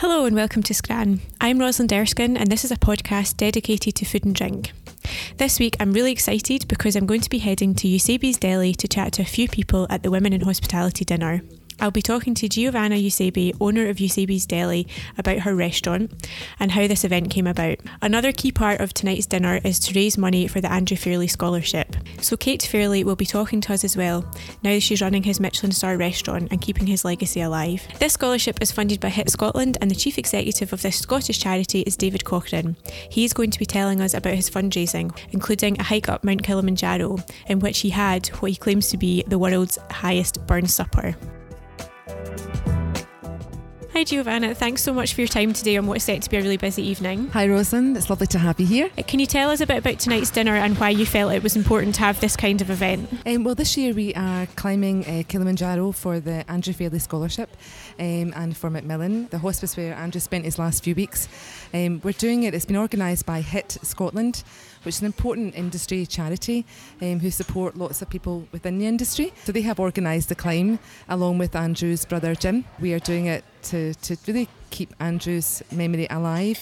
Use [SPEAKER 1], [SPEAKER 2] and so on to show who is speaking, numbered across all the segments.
[SPEAKER 1] Hello and welcome to Scran. I'm Rosalind Erskine, and this is a podcast dedicated to food and drink. This week, I'm really excited because I'm going to be heading to Eusebi's Deli to chat to a few people at the Women in Hospitality dinner. I'll be talking to Giovanna Eusebi, owner of Eusebi's Deli, about her restaurant and how this event came about. Another key part of tonight's dinner is to raise money for the Andrew Fairlie Scholarship. So Kate Fairlie will be talking to us as well, now that she's running his Michelin star restaurant and keeping his legacy alive. This scholarship is funded by HIT Scotland and the chief executive of this Scottish charity is David Cochrane. He's going to be telling us about his fundraising, including a hike up Mount Kilimanjaro, in which he had what he claims to be the world's highest Burns supper. Hi, Giovanna. Thanks so much for your time today on what's set to be a really busy evening.
[SPEAKER 2] Hi, Rosalind. It's lovely to have you here.
[SPEAKER 1] Uh, Can you tell us a bit about tonight's dinner and why you felt it was important to have this kind of event?
[SPEAKER 2] Um, well, this year we are climbing uh, Kilimanjaro for the Andrew Fairlie Scholarship um, and for Macmillan, the hospice where Andrew spent his last few weeks. Um, we're doing it, it's been organised by HIT Scotland, which is an important industry charity um, who support lots of people within the industry. So they have organised the climb along with Andrew's brother Jim. We are doing it to, to really keep Andrew's memory alive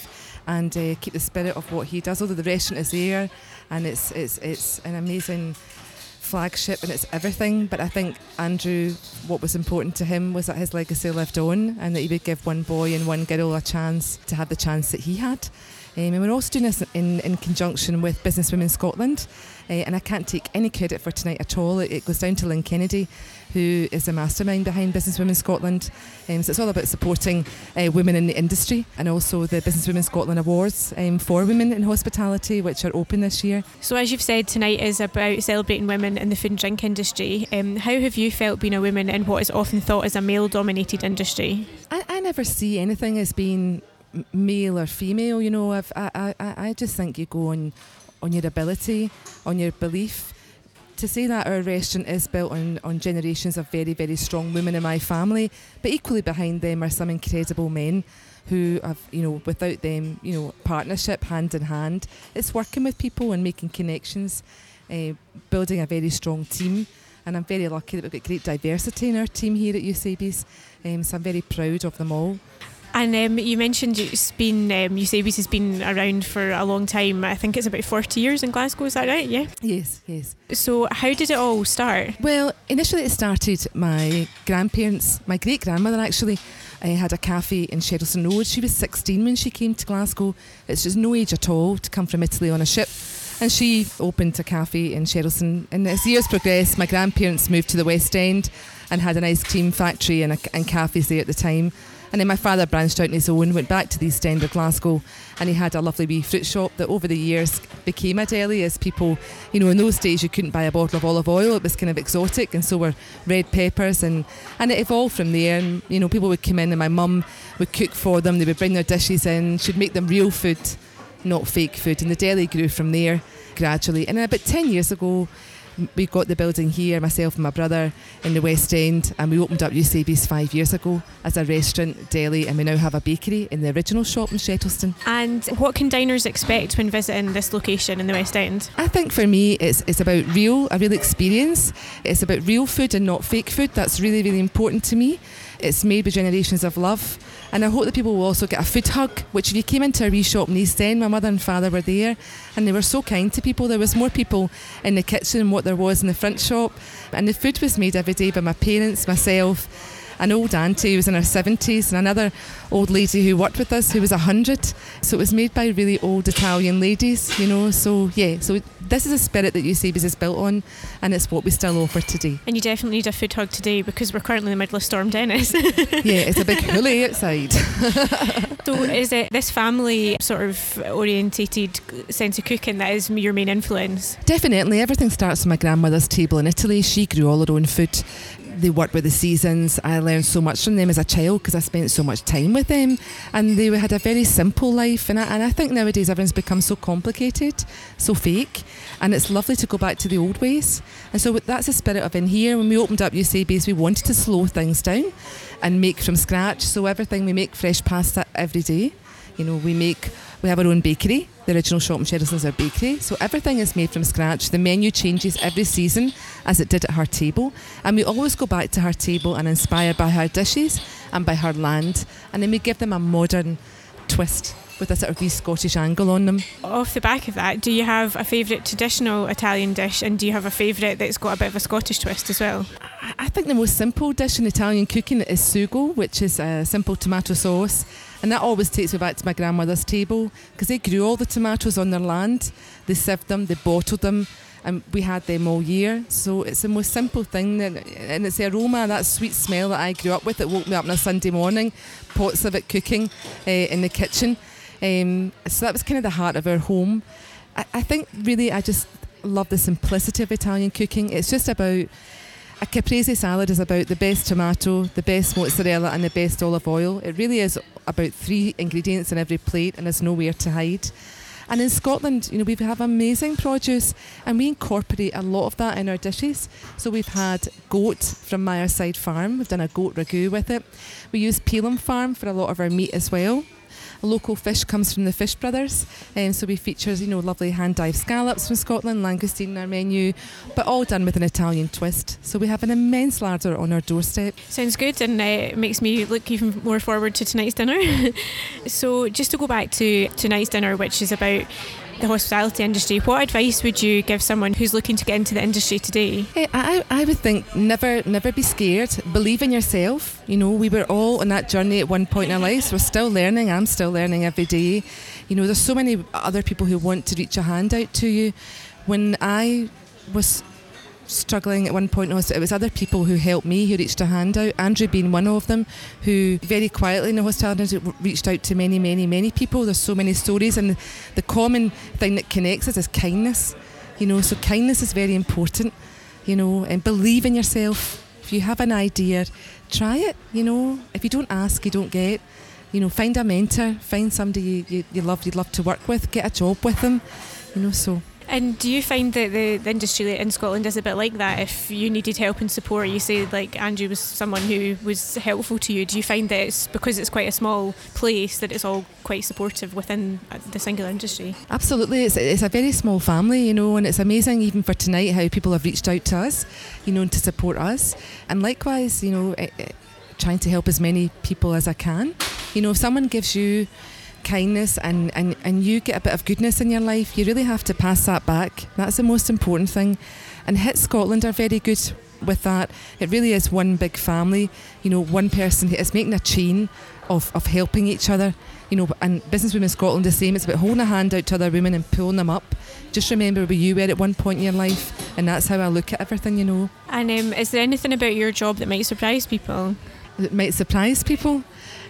[SPEAKER 2] and uh, keep the spirit of what he does. Although the restaurant is there and it's, it's, it's an amazing flagship and it's everything. But I think Andrew, what was important to him was that his legacy lived on and that he would give one boy and one girl a chance to have the chance that he had. Um, and we're also doing this in, in conjunction with Businesswomen Scotland. Uh, and I can't take any credit for tonight at all. It, it goes down to Lynn Kennedy, who is the mastermind behind Business Women Scotland. Um, so it's all about supporting uh, women in the industry and also the Business Women Scotland Awards um, for women in hospitality, which are open this year.
[SPEAKER 1] So, as you've said, tonight is about celebrating women in the food and drink industry. Um, how have you felt being a woman in what is often thought as a male dominated industry?
[SPEAKER 2] I, I never see anything as being male or female. You know, I've, I, I, I just think you go on on your ability, on your belief. To say that our restaurant is built on, on generations of very, very strong women in my family, but equally behind them are some incredible men who have, you know, without them, you know, partnership hand in hand. It's working with people and making connections, uh, building a very strong team. And I'm very lucky that we've got great diversity in our team here at Eusebi's. Um, so I'm very proud of them all.
[SPEAKER 1] And um, you mentioned it's been um, Eusebi's has been around for a long time. I think it's about forty years in Glasgow. Is that right? Yeah.
[SPEAKER 2] Yes, yes.
[SPEAKER 1] So how did it all start?
[SPEAKER 2] Well, initially it started my grandparents, my great grandmother actually. I had a cafe in Shettleston Road. She was 16 when she came to Glasgow. It's just no age at all to come from Italy on a ship. And she opened a cafe in Shettleston. And as years progressed, my grandparents moved to the West End and had an ice cream factory and, a, and cafes there at the time. And then my father branched out on his own, went back to the East End of Glasgow, and he had a lovely wee fruit shop that over the years became a deli as people, you know, in those days you couldn't buy a bottle of olive oil, it was kind of exotic, and so were red peppers, and, and it evolved from there. And, you know, people would come in, and my mum would cook for them, they would bring their dishes in, she'd make them real food, not fake food, and the deli grew from there gradually. And then about 10 years ago, we got the building here, myself and my brother, in the West End, and we opened up Eusebi's five years ago as a restaurant, deli, and we now have a bakery in the original shop in Shettleston.
[SPEAKER 1] And what can diners expect when visiting this location in the West End?
[SPEAKER 2] I think for me, it's, it's about real, a real experience. It's about real food and not fake food. That's really, really important to me. It's made with generations of love. And I hope that people will also get a food hug, which if you came into a wee shop in East End, my mother and father were there and they were so kind to people. There was more people in the kitchen than what there was in the front shop. And the food was made every day by my parents, myself, an old auntie who was in her 70s and another old lady who worked with us who was 100. So it was made by really old Italian ladies, you know. So yeah, so this is a spirit that Eusebi's is built on and it's what we still offer today.
[SPEAKER 1] And you definitely need a food hug today because we're currently in the middle of Storm Dennis.
[SPEAKER 2] yeah, it's a big hoolie outside.
[SPEAKER 1] so is it this family sort of orientated sense of cooking that is your main influence?
[SPEAKER 2] Definitely. Everything starts with my grandmother's table in Italy. She grew all her own food they worked with the seasons. I learned so much from them as a child because I spent so much time with them, and they had a very simple life. And I, and I think nowadays everything's become so complicated, so fake, and it's lovely to go back to the old ways. And so that's the spirit of in here. When we opened up Eusebi's, we wanted to slow things down and make from scratch. So everything we make fresh pasta every day. You know, we make we have our own bakery. The original shop in is our bakery. So everything is made from scratch. The menu changes every season as it did at her table. And we always go back to her table and inspired by her dishes and by her land. And then we give them a modern twist with a sort of wee Scottish angle on them.
[SPEAKER 1] Off the back of that, do you have a favourite traditional Italian dish and do you have a favourite that's got a bit of a Scottish twist as well?
[SPEAKER 2] I think the most simple dish in Italian cooking is sugo, which is a simple tomato sauce and that always takes me back to my grandmother's table because they grew all the tomatoes on their land. They sieved them, they bottled them, and we had them all year. So it's the most simple thing, that, and it's the aroma, that sweet smell that I grew up with that woke me up on a Sunday morning, pots of it cooking uh, in the kitchen. Um, so that was kind of the heart of our home. I, I think really I just love the simplicity of Italian cooking. It's just about a caprese salad is about the best tomato, the best mozzarella, and the best olive oil. It really is about three ingredients in every plate, and there's nowhere to hide. And in Scotland, you know, we have amazing produce, and we incorporate a lot of that in our dishes. So we've had goat from Myerside Farm. We've done a goat ragu with it. We use Peelham Farm for a lot of our meat as well local fish comes from the Fish Brothers, um, so we feature you know lovely hand dived scallops from Scotland, langoustine in our menu, but all done with an Italian twist. So we have an immense larder on our doorstep.
[SPEAKER 1] Sounds good, and uh, it makes me look even more forward to tonight's dinner. so just to go back to tonight's dinner, which is about the hospitality industry, what advice would you give someone who's looking to get into the industry today?
[SPEAKER 2] Eh, hey, I, I would think never never be scared. Believe in yourself. You know, we were all on that journey at one point in our lives. We're still learning. I'm still learning every day. You know, there's so many other people who want to reach a hand out to you. When I was struggling at one point. It was other people who helped me who reached a hand out. Andrew being one of them, who very quietly in the hospitality reached out to many, many, many people. There's so many stories, and the common thing that connects us is kindness. You know, so kindness is very important. You know, and believe in yourself. If you have an idea, try it. You know, if you don't ask, you don't get. You know, find a mentor, find somebody you, you, you love, you'd love to work with, get a job with them. You know, so
[SPEAKER 1] and do you find that the, the industry in Scotland is a bit like that? If you needed help and support, you say like Andrew was someone who was helpful to you. Do you find that it's because it's quite a small place that it's all quite supportive within uh, the singular industry?
[SPEAKER 2] Absolutely, it's, it's a very small family, you know, and it's amazing even for tonight how people have reached out to us, you know, to support us, and likewise, you know, it, it, trying to help as many people as I can. You know, if someone gives you kindness and, and, and you get a bit of goodness in your life, you really have to pass that back. That's the most important thing. And HIT Scotland are very good with that. It really is one big family. You know, one person is making a chain of, of helping each other. You know, and Business Women Scotland the same. It's about holding a hand out to other women and pulling them up. Just remember where you were at one point in your life, and that's how I look at everything. You know.
[SPEAKER 1] And um, is there anything about your job that might surprise people?
[SPEAKER 2] That might surprise people.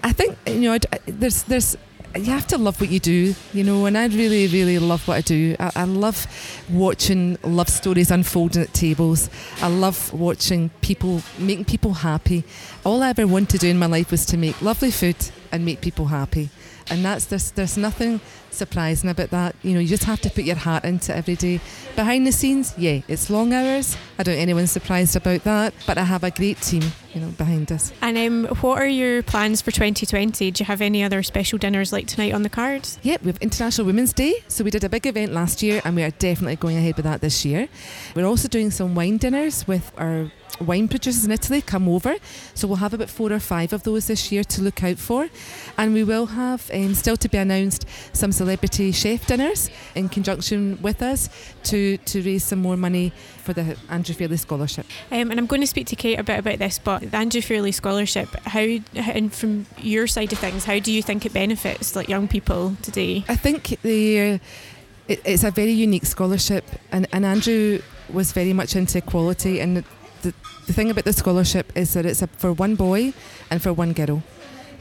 [SPEAKER 2] I think you know. There's there's you have to love what you do, you know, and I really, really love what I do. I, I, love watching love stories unfolding at tables. I love watching people, making people happy. All I ever wanted to do in my life was to make lovely food and make people happy. And that's there's, there's nothing surprising about that. You know, you just have to put your heart into every day. Behind the scenes, yeah, it's long hours. I don't anyone's surprised about that, but I have a great team, you know, behind us.
[SPEAKER 1] And um, what are your plans for 2020? Do you have any other special dinners like tonight on the cards?
[SPEAKER 2] Yeah, we have International Women's Day, so we did a big event last year, and we are definitely going ahead with that this year. We're also doing some wine dinners with our wine producers in Italy come over. So we'll have about four or five of those this year to look out for. And we will have, um, still to be announced, some celebrity chef dinners in conjunction with us to, to raise some more money for the Andrew Fairlie Scholarship.
[SPEAKER 1] Um, and I'm going to speak to Kate a bit about this, but the Andrew Fairlie Scholarship, how, and from your side of things, how do you think it benefits like young people today?
[SPEAKER 2] I think the, uh, it, it's a very unique scholarship, and, and Andrew was very much into equality and the, the thing about the scholarship is that it's a, for one boy and for one girl.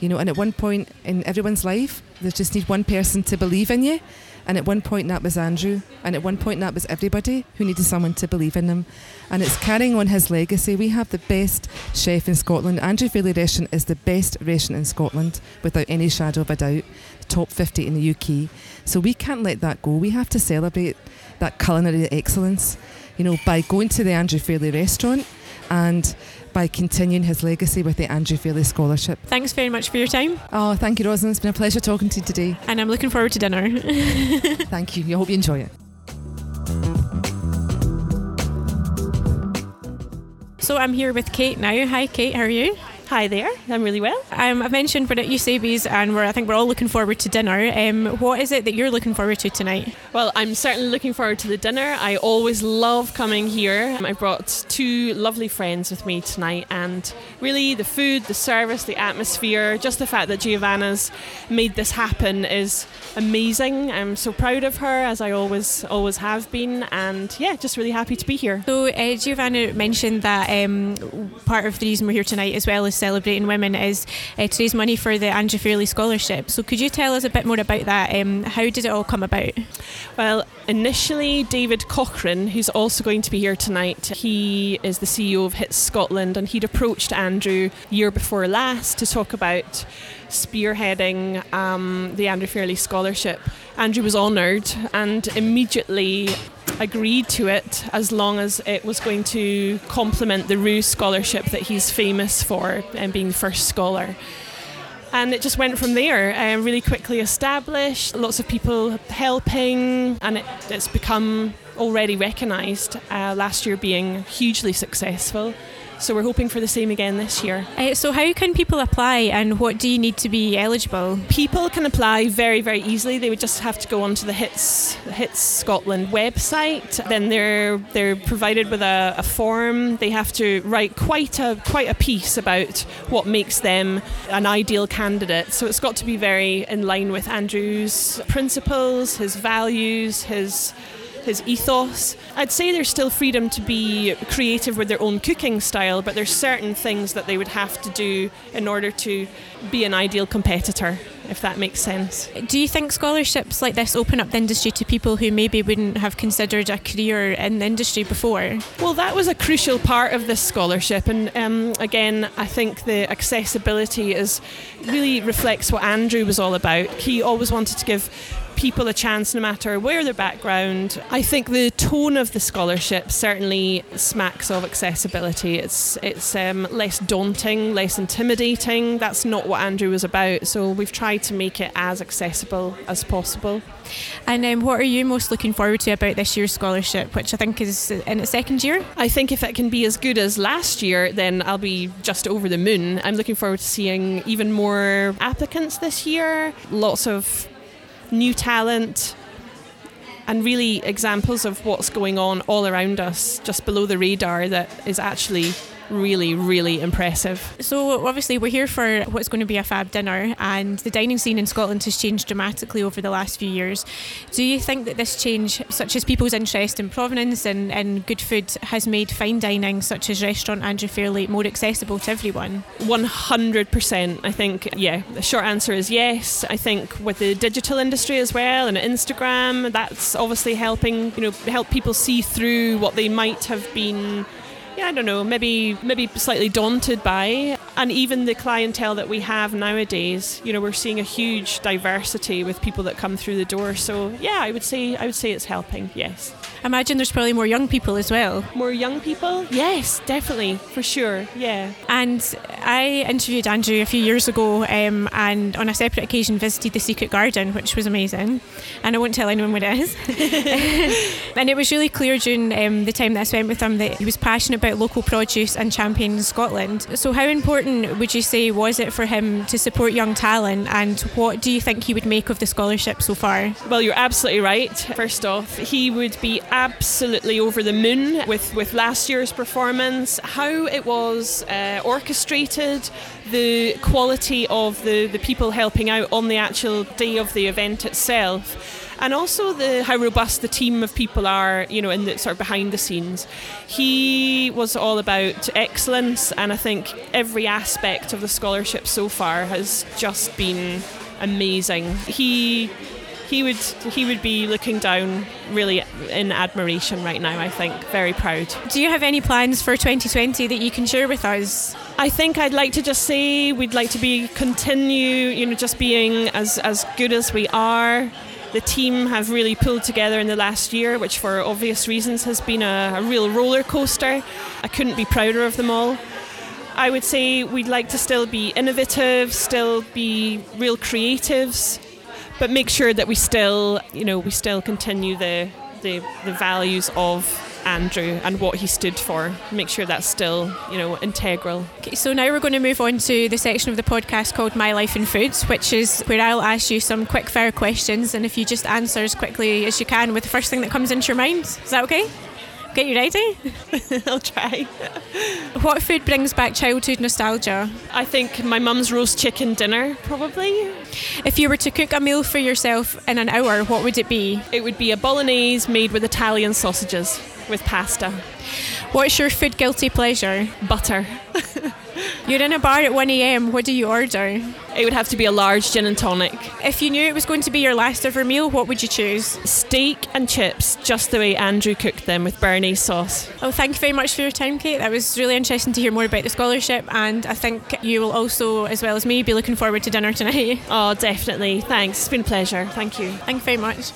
[SPEAKER 2] You know, and at one point in everyone's life, they just need one person to believe in you. And at one point, that was Andrew. And at one point, that was everybody who needed someone to believe in them. And it's carrying on his legacy. We have the best chef in Scotland. Andrew Fairlie restaurant is the best restaurant in Scotland, without any shadow of a doubt. Top 50 in the UK. So we can't let that go. We have to celebrate that culinary excellence, you know, by going to the Andrew Fairlie restaurant and by continuing his legacy with the Andrew Fairlie Scholarship.
[SPEAKER 1] Thanks very much for your time.
[SPEAKER 2] Oh, thank you, Rosalind. It's been a pleasure talking to you today.
[SPEAKER 1] And I'm looking forward to dinner.
[SPEAKER 2] thank you. I hope you enjoy it.
[SPEAKER 1] So I'm here with Kate now. Hi, Kate. How are you?
[SPEAKER 3] Hi there, I'm really well.
[SPEAKER 1] Um, I've mentioned we're at Eusebi's and we're, I think we're all looking forward to dinner. Um, what is it that you're looking forward to tonight?
[SPEAKER 3] Well, I'm certainly looking forward to the dinner. I always love coming here. I brought two lovely friends with me tonight, and really the food, the service, the atmosphere, just the fact that Giovanna's made this happen is amazing. I'm so proud of her, as I always always have been, and yeah, just really happy to be here.
[SPEAKER 1] So uh, Giovanna mentioned that um, part of the reason we're here tonight, as well as celebrating women is uh, to raise money for the Andrew Fairlie Scholarship. So could you tell us a bit more about that? Um, how did it all come about?
[SPEAKER 3] Well, initially, David Cochrane, who's also going to be here tonight, he is the CEO of HIT Scotland, and he'd approached Andrew year before last to talk about spearheading um, the Andrew Fairlie Scholarship. Andrew was honoured and immediately agreed to it as long as it was going to complement the Roux Scholarship that he's famous for and being the first scholar. And it just went from there, uh, really quickly established, lots of people helping, and it, it's become already recognised, uh, last year being hugely successful. So we're hoping for the same again this year.
[SPEAKER 1] Uh, so how can people apply and what do you need to be eligible?
[SPEAKER 3] People can apply very, very easily. They would just have to go onto the HIT HIT Scotland website. Then they're they're provided with a, a form. They have to write quite a quite a piece about what makes them an ideal candidate. So it's got to be very in line with Andrew's principles, his values, his his ethos. I'd say there's still freedom to be creative with their own cooking style, but there's certain things that they would have to do in order to be an ideal competitor, if that makes sense.
[SPEAKER 1] Do you think scholarships like this open up the industry to people who maybe wouldn't have considered a career in the industry before?
[SPEAKER 3] Well, that was a crucial part of this scholarship, and um, again, I think the accessibility is really reflects what Andrew was all about. He always wanted to give people a chance no matter where their background. I think the tone of the scholarship certainly smacks of accessibility. It's it's um, less daunting, less intimidating. That's not what Andrew was about. So we've tried to make it as accessible as possible.
[SPEAKER 1] And um, what are you most looking forward to about this year's scholarship, which I think is in its second year?
[SPEAKER 3] I think if it can be as good as last year, then I'll be just over the moon. I'm looking forward to seeing even more applicants this year. Lots of new talent, and really examples of what's going on all around us, just below the radar, that is actually really, really impressive.
[SPEAKER 1] So, obviously, we're here for what's going to be a fab dinner, and the dining scene in Scotland has changed dramatically over the last few years. Do you think that this change, such as people's interest in provenance and, and good food, has made fine dining, such as restaurant Andrew Fairlie, more accessible to everyone?
[SPEAKER 3] 100%. I think, yeah, the short answer is yes. I think with the digital industry as well and Instagram, that's obviously helping, you know, help people see through what they might have been yeah, I don't know, maybe maybe slightly daunted by. And even the clientele that we have nowadays, you know, we're seeing a huge diversity with people that come through the door. So yeah, I would say I would say it's helping. Yes.
[SPEAKER 1] imagine there's probably more young people as well.
[SPEAKER 3] More young people? Yes, definitely, for sure. Yeah.
[SPEAKER 1] And I interviewed Andrew a few years ago, um, and on a separate occasion visited the Secret Garden, which was amazing. And I won't tell anyone what it is. and it was really clear during um, the time that I spent with him that he was passionate about local produce and championing Scotland. So, how important would you say was it for him to support young talent, and what do you think he would make of the scholarship so far?
[SPEAKER 3] Well, you're absolutely right. First off, he would be absolutely over the moon with, with last year's performance, how it was uh, orchestrated, the quality of the, the people helping out on the actual day of the event itself and also the how robust the team of people are, you know, in the sort of behind the scenes. He was all about excellence, and I think every aspect of the scholarship so far has just been amazing. He he would he would be looking down really in admiration right now. I think very proud.
[SPEAKER 1] Do you have any plans for 2020 that you can share with us?
[SPEAKER 3] I think I'd like to just say we'd like to be continue, you know, just being as as good as we are. The team have really pulled together in the last year, which for obvious reasons has been a, a real roller coaster. I couldn't be prouder of them all. I would say we'd like to still be innovative, still be real creatives, but make sure that we still, you know, we still continue the the, the values of Andrew and what he stood for. Make sure that's still, you know, integral.
[SPEAKER 1] Okay, so now we're going to move on to the section of the podcast called My Life in Foods, which is where I'll ask you some quick fire questions, and if you just answer as quickly as you can with the first thing that comes into your mind, is that okay? Get you ready?
[SPEAKER 3] I'll try.
[SPEAKER 1] What food brings back childhood nostalgia?
[SPEAKER 3] I think my mum's roast chicken dinner, probably.
[SPEAKER 1] If you were to cook a meal for yourself in an hour, what would it be?
[SPEAKER 3] It would be a bolognese made with Italian sausages with pasta.
[SPEAKER 1] What's your food guilty pleasure?
[SPEAKER 3] Butter.
[SPEAKER 1] You're in a bar at 1am, what do you order?
[SPEAKER 3] It would have to be a large gin and tonic.
[SPEAKER 1] If you knew it was going to be your last ever meal, what would you choose?
[SPEAKER 3] Steak and chips, just the way Andrew cooked them with Béarnaise sauce.
[SPEAKER 1] Oh, thank you very much for your time, Kate. That was really interesting to hear more about the scholarship, and I think you will also, as well as me, be looking forward to dinner tonight.
[SPEAKER 3] Oh, definitely. Thanks. It's been a pleasure. Thank you.
[SPEAKER 1] Thank you very much.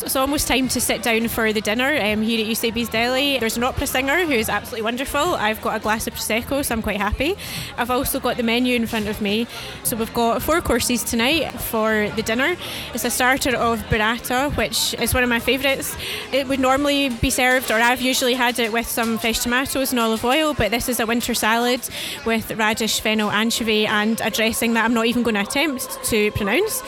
[SPEAKER 1] So it's almost time to sit down for the dinner um, here at Eusebi's Deli. There's an opera singer who is absolutely wonderful. I've got a glass of Prosecco, so I'm quite happy. I've also got the menu in front of me. So we've got four courses tonight for the dinner. It's a starter of burrata, which is one of my favourites. It would normally be served, or I've usually had it with some fresh tomatoes and olive oil, but this is a winter salad with radish, fennel, anchovy, and a dressing that I'm not even going to attempt to pronounce.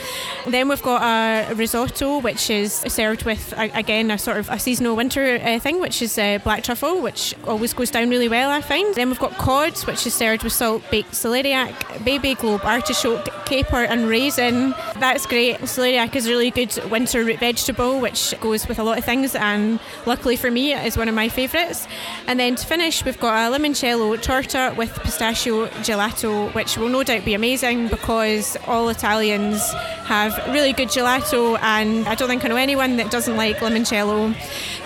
[SPEAKER 1] Then we've got a risotto, which is served with again a sort of a seasonal winter uh, thing, which is uh, black truffle, which always goes down really well. I find. Then we've got cod, which is served with salt baked celeriac, baby globe, artichoke, caper, and raisin. That's great. Celeriac is a really good winter root vegetable, which goes with a lot of things, and luckily for me, it is one of my favourites. And then to finish, we've got a limoncello torta with pistachio gelato, which will no doubt be amazing because all Italians have really good gelato, and I don't think I know anyone that doesn't like limoncello.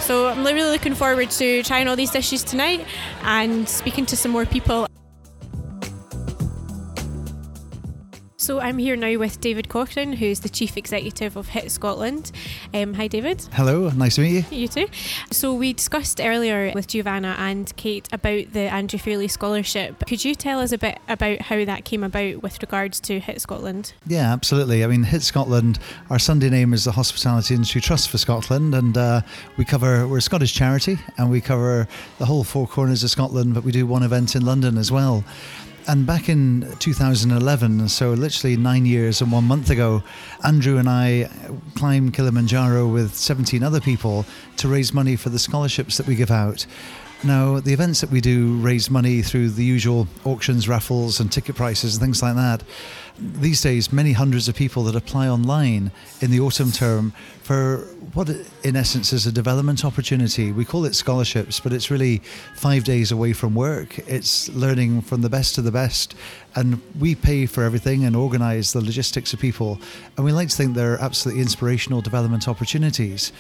[SPEAKER 1] So I'm really looking forward to trying all these dishes tonight and speaking to some more people. So I'm here now with David Cochrane, who's the Chief Executive of HIT Scotland. Um, hi, David.
[SPEAKER 4] Hello, nice to meet you.
[SPEAKER 1] You too. So we discussed earlier with Giovanna and Kate about the Andrew Fairlie Scholarship. Could you tell us a bit about how that came about with regards to HIT Scotland?
[SPEAKER 4] Yeah, absolutely. I mean, HIT Scotland, our Sunday name is the Hospitality Industry Trust for Scotland, and uh, we cover, we're a Scottish charity, and we cover the whole four corners of Scotland, but we do one event in London as well. And back in 2011, so literally nine years and one month ago, Andrew and I climbed Kilimanjaro with 17 other people to raise money for the scholarships that we give out. Now, the events that we do raise money through the usual auctions, raffles, and ticket prices and things like that. These days, many hundreds of people that apply online in the autumn term for what, in essence, is a development opportunity. We call it scholarships, but it's really five days away from work. It's learning from the best of the best. And we pay for everything and organize the logistics of people. And we like to think they're absolutely inspirational development opportunities.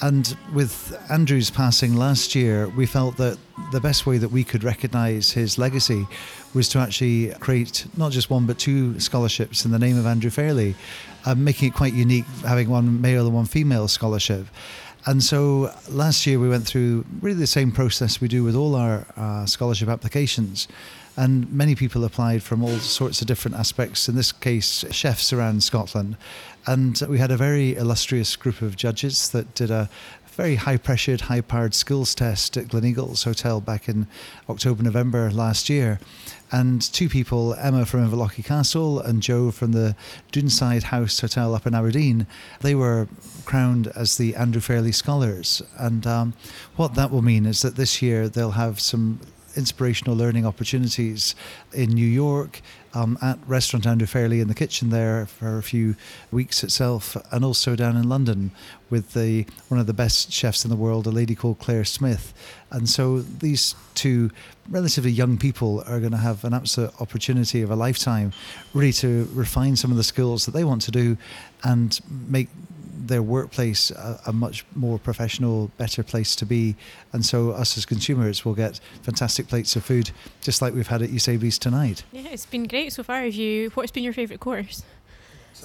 [SPEAKER 4] And with Andrew's passing last year, we felt that the best way that we could recognise his legacy was to actually create not just one but two scholarships in the name of Andrew Fairlie, uh, making it quite unique, having one male and one female scholarship. And so last year we went through really the same process we do with all our uh, scholarship applications. And many people applied from all sorts of different aspects, in this case, chefs around Scotland. And we had a very illustrious group of judges that did a very high pressured, high powered skills test at Gleneagles Hotel back in October, November last year. And two people, Emma from Inverlochy Castle and Joe from the Douneside House Hotel up in Aberdeen, they were crowned as the Andrew Fairlie Scholars. And um, what that will mean is that this year they'll have some inspirational learning opportunities in New York, um, at Restaurant Andrew Fairlie in the kitchen there for a few weeks itself, and also down in London with the one of the best chefs in the world, a lady called Clare Smyth. And so these two relatively young people are going to have an absolute opportunity of a lifetime, really to refine some of the skills that they want to do and make their workplace a, a, much more professional, better place to be. And so, us as consumers will get fantastic plates of food, just like we've had at Eusebi's tonight.
[SPEAKER 1] Yeah, it's been great so far. Have you? What's been your favourite course?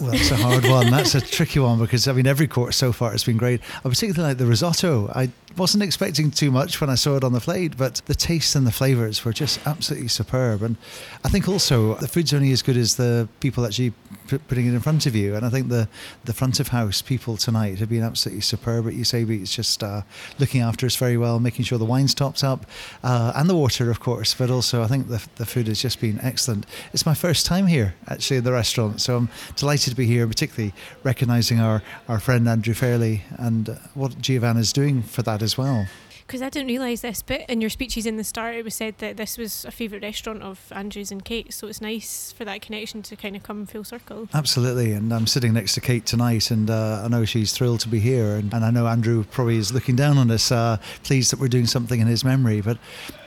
[SPEAKER 4] Well, that's a hard one. That's a tricky one because I mean every course so far has been great. I particularly like the risotto. I wasn't expecting too much when I saw it on the plate, but the taste and the flavors were just absolutely superb. And I think also the food's only as good as the people actually putting it in front of you. And I think the, the front of house people tonight have been absolutely superb at Eusebi. It's just uh, looking after us very well, making sure the wine's topped up, uh, and the water, of course. But also, I think the, the food has just been excellent. It's my first time here, actually, in the restaurant. So I'm delighted to be here, particularly recognising our, our friend Andrew Fairlie and uh, what Giovanna's doing for that as well
[SPEAKER 1] because I didn't realise this, but in your speeches in the start, it was said that this was a favourite restaurant of Andrew's and Kate's, so it's nice for that connection to kind of come full circle.
[SPEAKER 4] Absolutely, and I'm sitting next to Kate tonight, and uh, I know she's thrilled to be here, and, and, I know Andrew probably is looking down on us, uh, pleased that we're doing something in his memory. But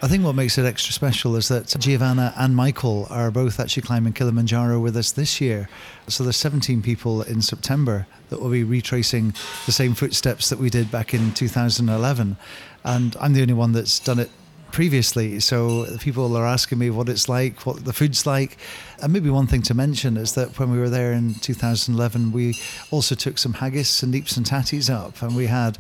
[SPEAKER 4] I think what makes it extra special is that Giovanna and Michael are both actually climbing Kilimanjaro with us this year. So there's 17 people in September that will be retracing the same footsteps that we did back in 2011 and I'm the only one that's done it previously. So people are asking me what it's like, what the food's like. And maybe one thing to mention is that when we were there in 2011, we also took some haggis and neeps and tatties up, and we had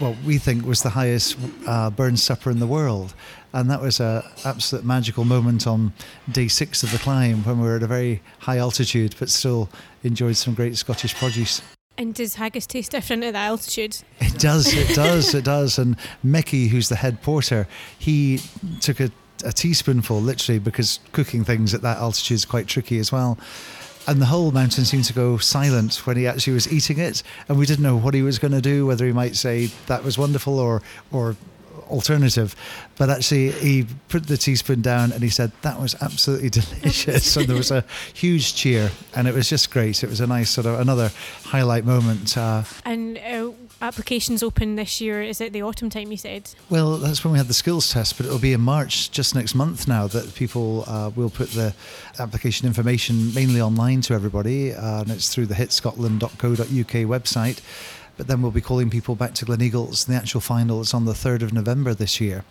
[SPEAKER 4] what we think was the highest uh, Burns supper in the world. And that was an absolute magical moment on day six of the climb when we were at a very high altitude, but still enjoyed some great Scottish produce.
[SPEAKER 1] And does haggis taste different at that altitude?
[SPEAKER 4] It does, it does, it does. And Mickey, who's the head porter, he took a, a teaspoonful literally because cooking things at that altitude is quite tricky as well and the whole mountain seemed to go silent when he actually was eating it and we didn't know what he was going to do whether he might say that was wonderful or or alternative. But actually, he put the teaspoon down and he said, That was absolutely delicious. and there was a huge cheer, and it was just great. It was a nice sort of another highlight moment.
[SPEAKER 1] Uh, and uh, applications open this year. Is it the autumn time you said?
[SPEAKER 4] Well, that's when we had the skills test, but it'll be in March, just next month now, that people uh, will put the application information mainly online to everybody, uh, and it's through the hitscotland.co.uk website. But then we'll be calling people back to Gleneagles. The actual final is on the 3rd of November this year.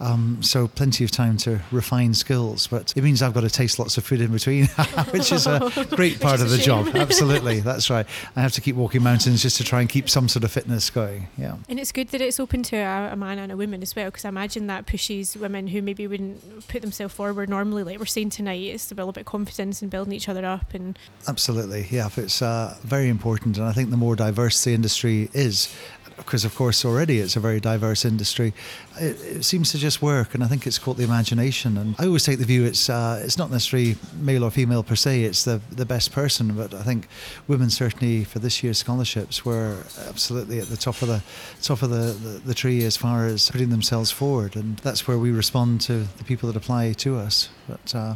[SPEAKER 4] Um, so plenty of time to refine skills, but it means I've got to taste lots of food in between, which is a great part of the job. Absolutely, that's right. I have to keep walking mountains just to try and keep some sort of fitness going. Yeah.
[SPEAKER 1] And it's good that it's open to a, a man and a woman as well, because I imagine that pushes women who maybe wouldn't put themselves forward normally, like we're saying tonight, it's to build a bit of confidence and building each other up. And
[SPEAKER 4] absolutely, yeah, it's uh, very important, and I think the more diverse the industry is, because of course already it's a very diverse industry. It, it, seems to just work, and I think it's caught the imagination. And I always take the view it's uh, it's not necessarily male or female per se; it's the the best person. But I think women certainly for this year's scholarships were absolutely at the top of the top of the, the, the tree as far as putting themselves forward, and that's where we respond to the people that apply to us. But uh,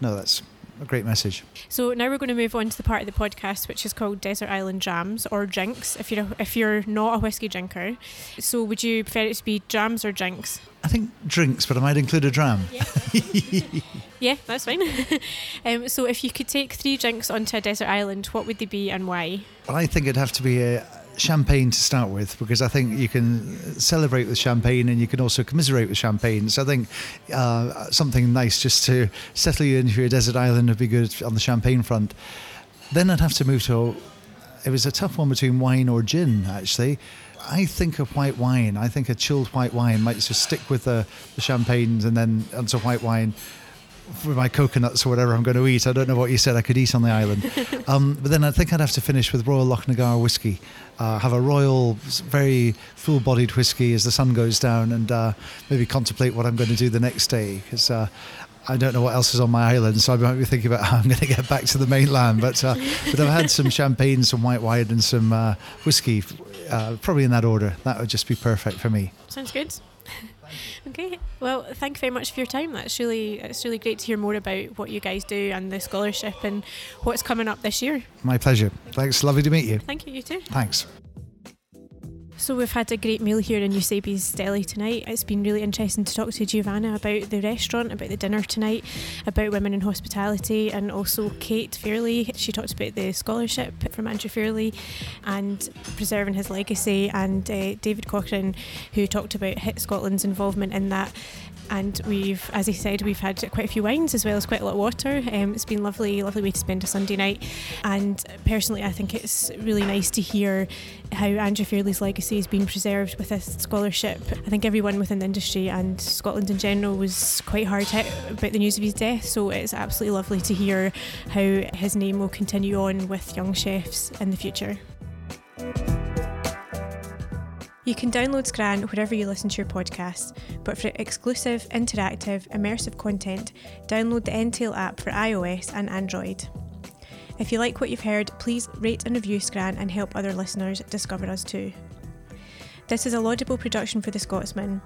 [SPEAKER 4] no, that's a great message.
[SPEAKER 1] So now we're going to move on to the part of the podcast which is called Desert Island Jams or Drinks. If you're a, if you're not a whiskey drinker, so would you prefer it to be jams or drinks?
[SPEAKER 4] I think drinks, but I might include a dram.
[SPEAKER 1] Yeah, yeah that's fine. um, so if you could take three drinks onto a desert island, what would they be and why?
[SPEAKER 4] Well, I think it'd have to be a champagne to start with because I think you can celebrate with champagne and you can also commiserate with champagne. So I think uh, something nice just to settle you into a desert island would be good on the champagne front. Then I'd have to move to. It was a tough one between wine or gin, actually. I think of white wine. I think a chilled white wine might just stick with the, the champagnes and then onto white wine for my coconuts or whatever I'm going to eat. I don't know what you said I could eat on the island. Um, but then I think I'd have to finish with Royal Lochnagar whiskey. Uh, have a royal, very full bodied whiskey as the sun goes down and uh, maybe contemplate what I'm going to do the next day. Because uh, I don't know what else is on my island, so I might be thinking about how I'm going to get back to the mainland. But uh, but I've had some champagne, some white wine, and some uh, whiskey, uh, probably in that order. That would just be perfect for me.
[SPEAKER 1] Sounds good. Okay. Well, thank you very much for your time. That's really it's really great to hear more about what you guys do and the scholarship and what's coming up this year.
[SPEAKER 4] My pleasure. Thanks. Lovely to meet you.
[SPEAKER 1] Thank you. You too.
[SPEAKER 4] Thanks.
[SPEAKER 1] So we've had a great meal here in Eusebi's Deli tonight. It's been really interesting to talk to Giovanna about the restaurant, about the dinner tonight, about women in hospitality, and also Kate Fairlie. She talked about the scholarship from Andrew Fairlie and preserving his legacy, and uh, David Cochrane, who talked about HIT Scotland's involvement in that and we've, as I said, we've had quite a few wines as well as quite a lot of water. Um, it's been lovely, lovely way to spend a Sunday night. And personally, I think it's really nice to hear how Andrew Fairlie's legacy has been preserved with this scholarship. I think everyone within the industry and Scotland in general was quite hard hit about the news of his death. So it's absolutely lovely to hear how his name will continue on with young chefs in the future. You can download Scran wherever you listen to your podcasts, but for exclusive, interactive, immersive content, download the Entale app for iOS and Android. If you like what you've heard, please rate and review Scran and help other listeners discover us too. This is a Laudable production for The Scotsman.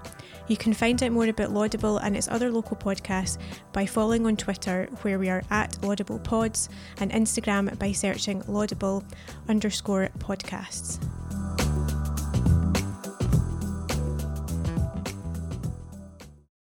[SPEAKER 1] You can find out more about Laudable and its other local podcasts by following on Twitter, where we are at Laudable Pods, and Instagram by searching Laudable underscore podcasts.